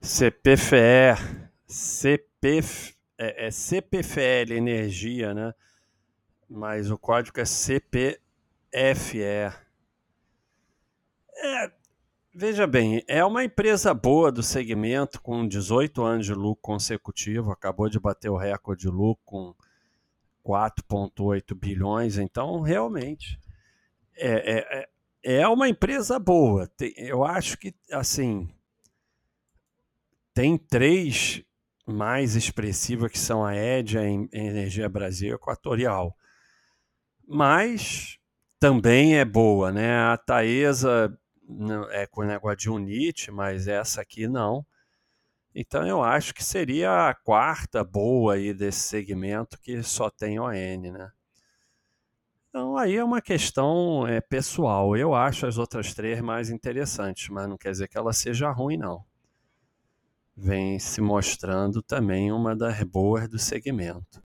CPFE, CPF, é, é CPFL Energia, né? Mas o código é CPFE. É, veja bem, é uma empresa boa do segmento, com 18 anos de lucro consecutivo, acabou de bater o recorde de lucro com 4,8 bilhões, então realmente é, é, é, é uma empresa boa. Eu acho que, assim, tem três mais expressivas que são a Ed, a Energia Brasil e Equatorial. Mas também é boa, né? A Taesa é com o negócio de unite, mas essa aqui não. Então eu acho que seria a quarta boa aí desse segmento que só tem ON, né? Então aí é uma questão é, pessoal. Eu acho as outras três mais interessantes, mas não quer dizer que ela seja ruim, não vem se mostrando também uma das boas do segmento.